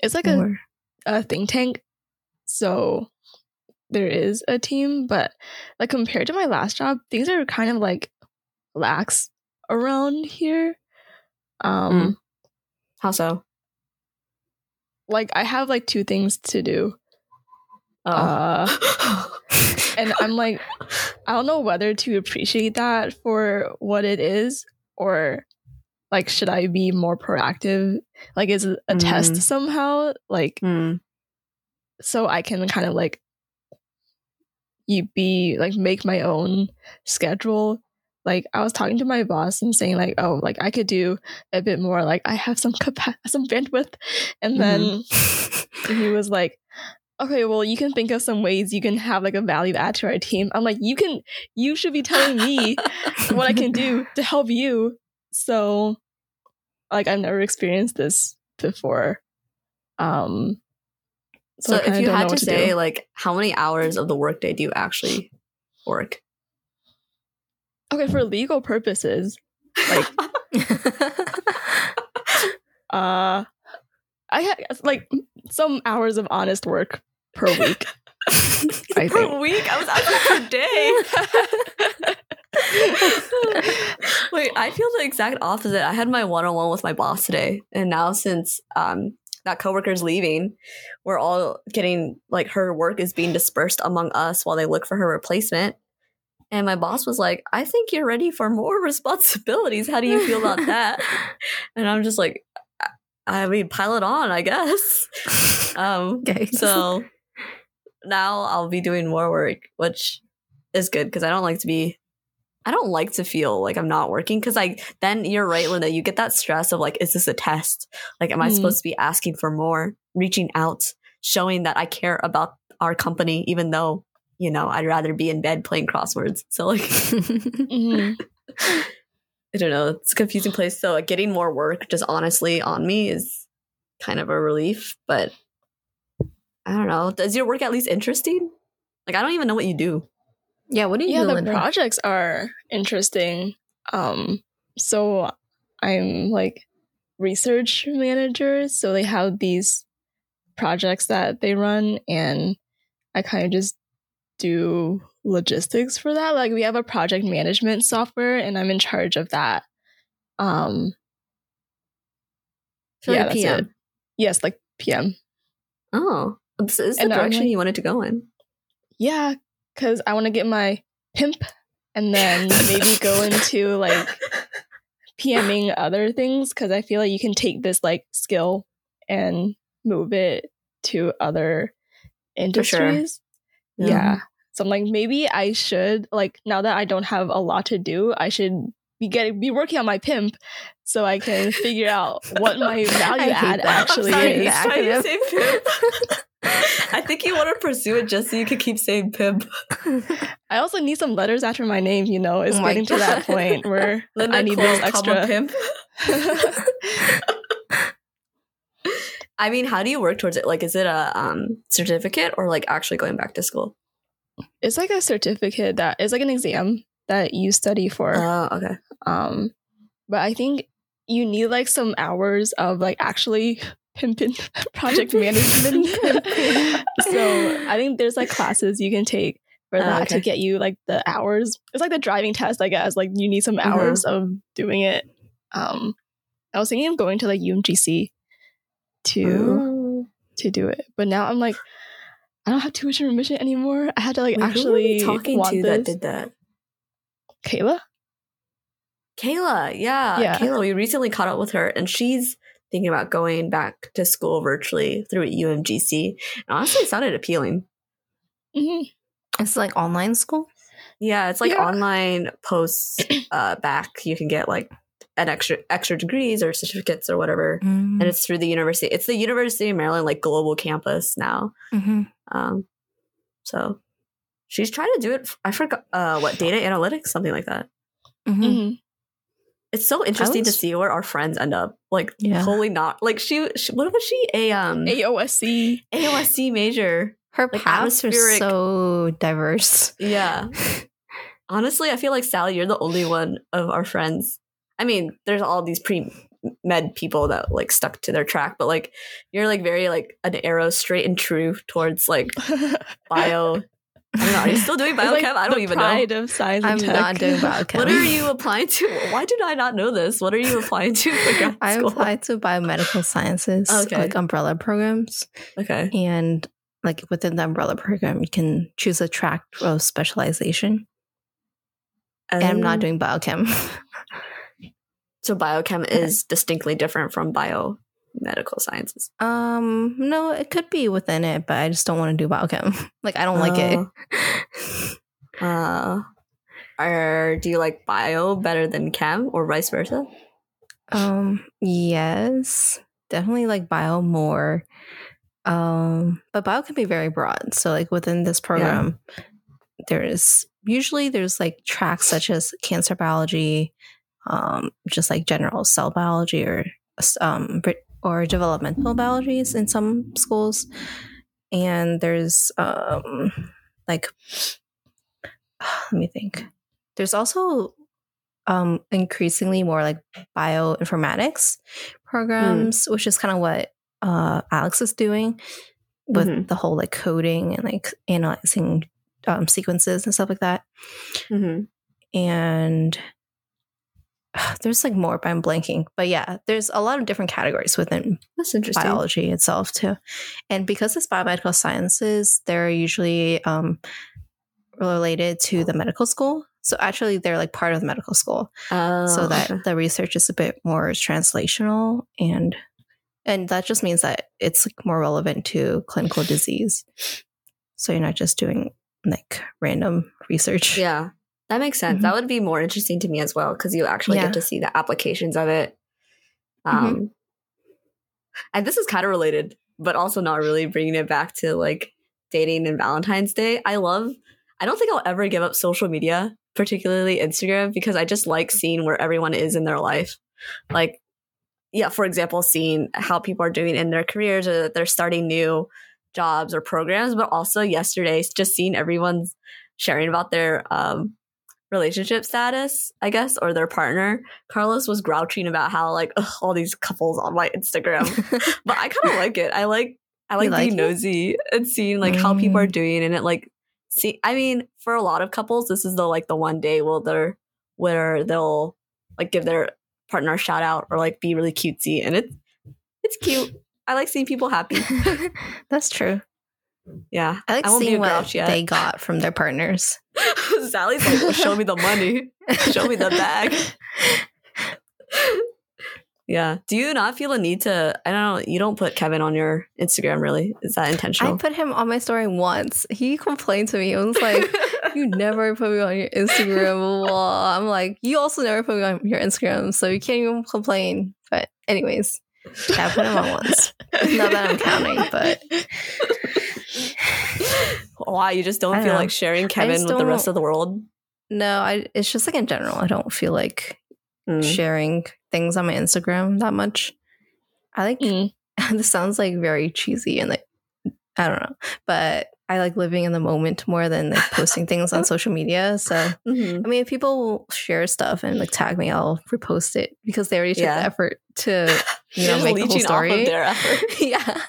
It's like a, a think tank. So there is a team, but like compared to my last job, things are kind of like lax around here. Um mm. how so? Like I have like two things to do. Oh. Uh, and I'm like I don't know whether to appreciate that for what it is or like should i be more proactive like is it a mm. test somehow like mm. so i can kind of like you be like make my own schedule like i was talking to my boss and saying like oh like i could do a bit more like i have some capacity some bandwidth and then mm-hmm. he was like okay well you can think of some ways you can have like a value add to our team i'm like you can you should be telling me what i can do to help you so like I've never experienced this before. Um so, so if you had to, to say do. like how many hours of the workday do you actually work? Okay, for legal purposes, like uh I had like some hours of honest work per week. I per think. week? I was asking per day. Wait, I feel the exact opposite. I had my one-on-one with my boss today, and now since um, that coworker is leaving, we're all getting like her work is being dispersed among us while they look for her replacement. And my boss was like, I think you're ready for more responsibilities. How do you feel about that? and I'm just like, I mean, pile it on, I guess. Um, okay. So now I'll be doing more work, which is good because I don't like to be I don't like to feel like I'm not working because I, then you're right, Linda. You get that stress of like, is this a test? Like, am I mm. supposed to be asking for more, reaching out, showing that I care about our company, even though you know I'd rather be in bed playing crosswords. So like, mm-hmm. I don't know. It's a confusing place. So like, getting more work just honestly on me is kind of a relief, but I don't know. Does your work at least interesting? Like, I don't even know what you do. Yeah, what do you yeah, do? the Linda? projects are interesting. Um, so I'm like research manager, so they have these projects that they run, and I kind of just do logistics for that. Like we have a project management software, and I'm in charge of that. Um, so yeah, that's PM. it. Yes, like PM. Oh, this is the and direction like, you wanted to go in. Yeah, because I want to get my pimp and then maybe go into like PMing other things because I feel like you can take this like skill and move it to other industries. Sure. Yeah. So I'm like, maybe I should like now that I don't have a lot to do, I should be getting be working on my pimp so I can figure out what my value add actually is. Why you say pimp? I think you want to pursue it just so you can keep saying pimp. I also need some letters after my name, you know, oh it's oh getting to that point where Linda I need those extra pimp. I mean, how do you work towards it? Like, is it a um, certificate or like actually going back to school? It's like a certificate that is like an exam that you study for. Oh, okay. Um, but I think you need like some hours of like actually pimping project management. so I think there's like classes you can take for that okay. to get you like the hours. It's like the driving test, I guess. Like you need some mm-hmm. hours of doing it. Um, I was thinking of going to like UMGC to oh. to do it, but now I'm like, I don't have tuition remission anymore. I had to like Wait, actually talking to this. that did that. Kayla. Kayla, yeah. yeah. Kayla, we recently caught up with her and she's thinking about going back to school virtually through UMGC. And honestly, it sounded appealing. Mm-hmm. It's like online school? Yeah, it's like yeah. online posts uh, back. You can get like an extra extra degrees or certificates or whatever, mm. and it's through the university. It's the University of Maryland like global campus now. Mm-hmm. Um, so she's trying to do it. I forgot uh, what data analytics, something like that. Mm-hmm. mm-hmm. It's so interesting was, to see where our friends end up. Like yeah. totally not like she, she, What was she? A um AOSC AOSC major. Her like paths are so diverse. Yeah. Honestly, I feel like Sally, you're the only one of our friends. I mean, there's all these pre med people that like stuck to their track, but like you're like very like an arrow straight and true towards like bio I don't know. Are you still doing biochem? Like I don't even pride know. Of science I'm tech. not doing biochem. what are you applying to? Why did I not know this? What are you applying to for grad I applied to biomedical sciences, okay. like umbrella programs. Okay. And like within the umbrella program, you can choose a track of specialization. Um, and I'm not oh. doing biochem. So biochem is distinctly different from biomedical sciences? Um, no, it could be within it, but I just don't want to do biochem. like I don't uh, like it. Oh. uh, or do you like bio better than chem, or vice versa? Um, yes, definitely like bio more. Um, but bio can be very broad. So like within this program, yeah. there is usually there's like tracks such as cancer biology, um, just like general cell biology or um, or developmental biologies in some schools. And there's um, like, let me think. There's also um, increasingly more like bioinformatics programs, mm. which is kind of what uh, Alex is doing with mm-hmm. the whole like coding and like analyzing um, sequences and stuff like that. Mm-hmm. And there's like more, but I'm blanking. But yeah, there's a lot of different categories within That's interesting. biology itself too. And because it's biomedical sciences, they're usually um, related to the medical school. So actually, they're like part of the medical school, Oh, so that the research is a bit more translational and and that just means that it's like more relevant to clinical disease. So you're not just doing like random research. yeah, that makes sense. Mhm. That would be more interesting to me as well because you actually Yeah. get to see the applications of it. Mhm. Um, and this is kind of related, but also not really bringing it back to like dating and Valentine's Day. I love. I don't think I'll ever give up social media, particularly Instagram, because I just like seeing where everyone is in their life. Like, yeah, for example, seeing how people are doing in their careers or that they're starting new jobs or programs, but also yesterday, just seeing everyone's sharing about their um, relationship status, I guess, or their partner. Carlos was grouching about how like all these couples on my Instagram, but I kind of like it. I like I like, like being it? nosy and seeing like how people are Mm. doing, and it like see. I mean, for a lot of couples, this is the like the one day where they're where they'll like give their partner a shout out or like be really cutesy, and it's it's cute. I like seeing people happy. That's true. Yeah, I like be seeing what yet. they got from their partners. Sally's like, well, show me the money. Show me the bag. yeah. Do you not feel a need to? I don't know. You don't put Kevin on your Instagram, really? Is that intentional? I put him on my story once. He complained to me. It was like, you never put me on your Instagram. blah, blah." I'm like, you also never put me on your Instagram, so you can't even complain. But anyways, yeah, I put him on once. Not that I'm counting, but Why you just don't don't feel know. like sharing Kevin with the rest of the world? no, I. It's just like in general, I don't feel like Mm. sharing things on my Instagram that much. I like. Mm. this sounds like very cheesy and like I don't know, but I like living in the moment more than like posting things on social media. So Mhm. I mean, if people share stuff and like tag me, I'll repost it because they already took Yeah. the effort to you know make the whole of story. their effort. yeah,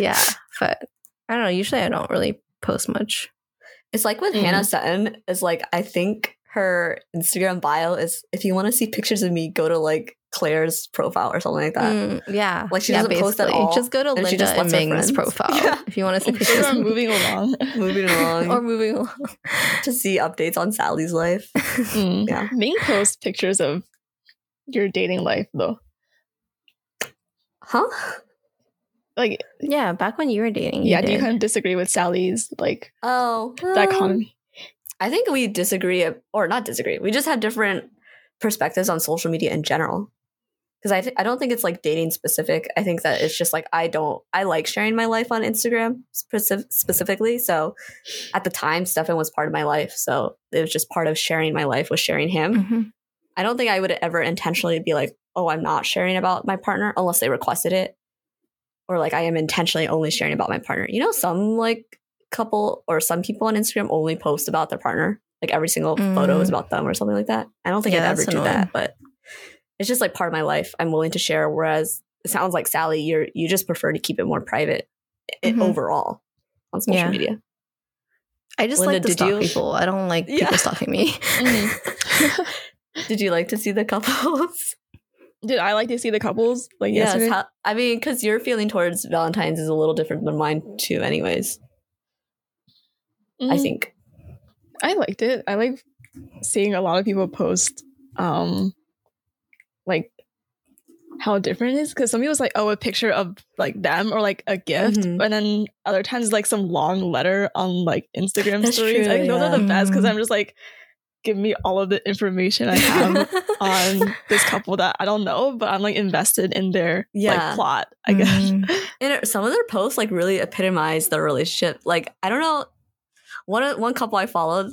yeah, but I don't know. Usually, I don't really post much. It's like with Mhm. Hannah Sutton. Is like I think her Instagram bio is if you want to see pictures of me, go to like Claire's profile or something like that. Mm, yeah, Like, she yeah, doesn't post at all, Just go to and she just and Ming's profile Yeah. if you want to see pictures. are moving along. Moving along or moving along. to see updates on Sally's life. Mm. Yeah. Ming posts pictures of your dating life though. Huh? Like, yeah, back when you were dating, you yeah, do you kind of disagree with Sally's like Oh, dichotomy? I think we disagree, or not disagree. We just have different perspectives on social media in general. Because I, th- I don't think it's like dating specific. I think that it's just like I don't I like sharing my life on Instagram specif- specifically. So at the time, Stefan was part of my life, so it was just part of sharing my life was sharing him. Mhm. I don't think I would ever intentionally be like, oh, I'm not sharing about my partner unless they requested it. Or like I am intentionally only sharing about my partner. You know, some like couple or some people on Instagram only post about their partner. Like every single photo is Mm. about them or something like that. I don't think Yeah, I'd ever do annoying. that, but it's just like part of my life. I'm willing to share. Whereas it sounds like Sally, you're you just prefer to keep it more private i- Mhm. overall on social Yeah. media. I just Linda, like to stalk you- people. I don't like Yeah. people stalking me. Mhm. Did you like to see the couples? Did I like to see the couples like yes. yesterday? How, I mean, because your feeling towards Valentine's is a little different than mine too. Anyways, I Mm, think. I liked it. I like seeing a lot of people post um like how different it is because some people's like oh a picture of like them or like a gift Mhm. and then other times like some long letter on like instagram That's stories true, i think those are the best because i'm just like give me all of the information i have on this couple that i don't know but i'm like invested in their Yeah. like plot i guess Mm. and it- some of their posts like really epitomize the relationship. Like I don't know, one one couple I followed.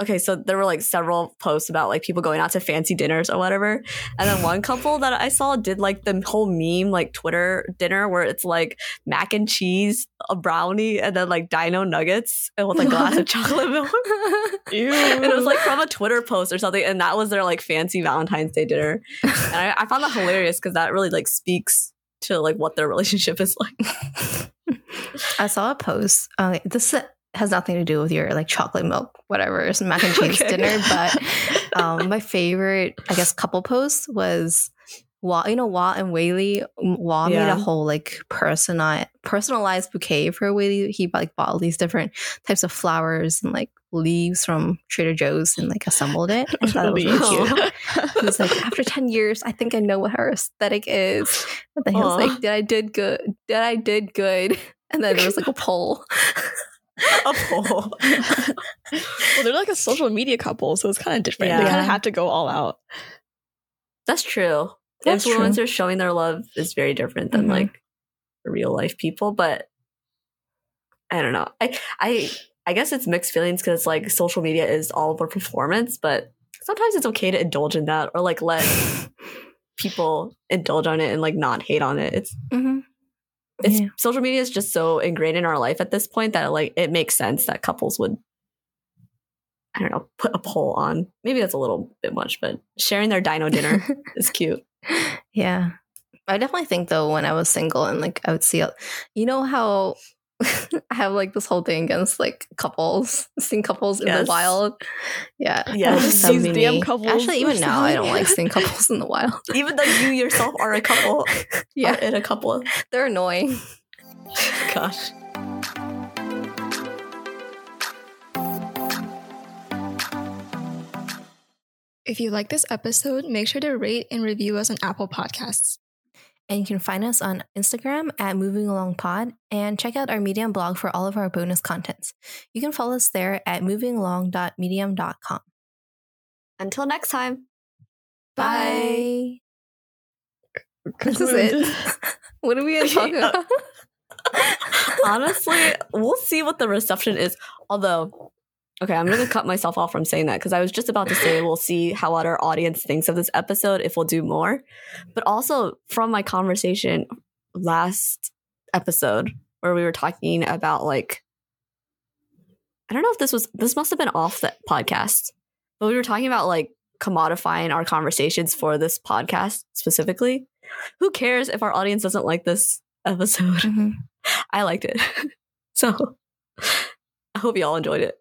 Okay, so there were like several posts about like people going out to fancy dinners or whatever, and then one couple that I saw did like the whole meme like Twitter dinner where it's like mac and cheese, a brownie, and then like Dino nuggets and with a glass of chocolate milk. Ew. And it was like from a Twitter post or something, and that was their like fancy Valentine's Day dinner. And I, I found that hilarious because that really like speaks to like what their relationship is like. I saw a post. Uh, this has nothing to do with your like chocolate milk, whatever, it's mac and cheese Okay. dinner. But um, my favorite, I guess, couple post was Wa, you know, Wa and Whaley. Wa yeah. made a whole like personalized personalized bouquet for Whaley. He like bought all these different types of flowers and like leaves from Trader Joe's and like assembled it. I thought it was really cute. he was like, after ten years, I think I know what her aesthetic is. But then he was like, did I did good? Did I did good? And then there was like a poll. a poll. well, they're like a social media couple, so it's kind of different. Yeah. They kind of have to go all out. That's true. That's Influencers true. showing their love is very different than mm-hmm. like real life people, but I don't know. I I I guess it's mixed feelings because it's like social media is all of a performance, but sometimes it's okay to indulge in that or like let people indulge on it and like not hate on it. It's mm-hmm. It's yeah. social media is just so ingrained in our life at this point that like it makes sense that couples would I don't know, put a poll on. Maybe that's a little bit much, but sharing their dino dinner is cute. Yeah. I definitely think though when I was single and like I would see you know how I have like this whole thing against like couples, seeing couples yes. in the wild. Yeah. Yeah. These damn couples. Actually, even now I don't like seeing couples in the wild. Even though you yourself are a couple. yeah. in a couple. They're annoying. Gosh. If you like this episode, make sure to rate and review us on Apple Podcasts. And you can find us on Instagram at Moving Along Pod and check out our Medium blog for all of our bonus contents. You can follow us there at movingalong.medium.com. Until next time. Bye. This is it. what are we going to talk about? Honestly, we'll see what the reception is. Although, Okay, I'm gonna cut myself off from saying that because I was just about to say we'll see how what our audience thinks of this episode if we'll do more. But also from my conversation last episode where we were talking about like I don't know if this was this must have been off the podcast, but we were talking about like commodifying our conversations for this podcast specifically. Who cares if our audience doesn't like this episode? Mm-hmm. I liked it. so I hope you all enjoyed it.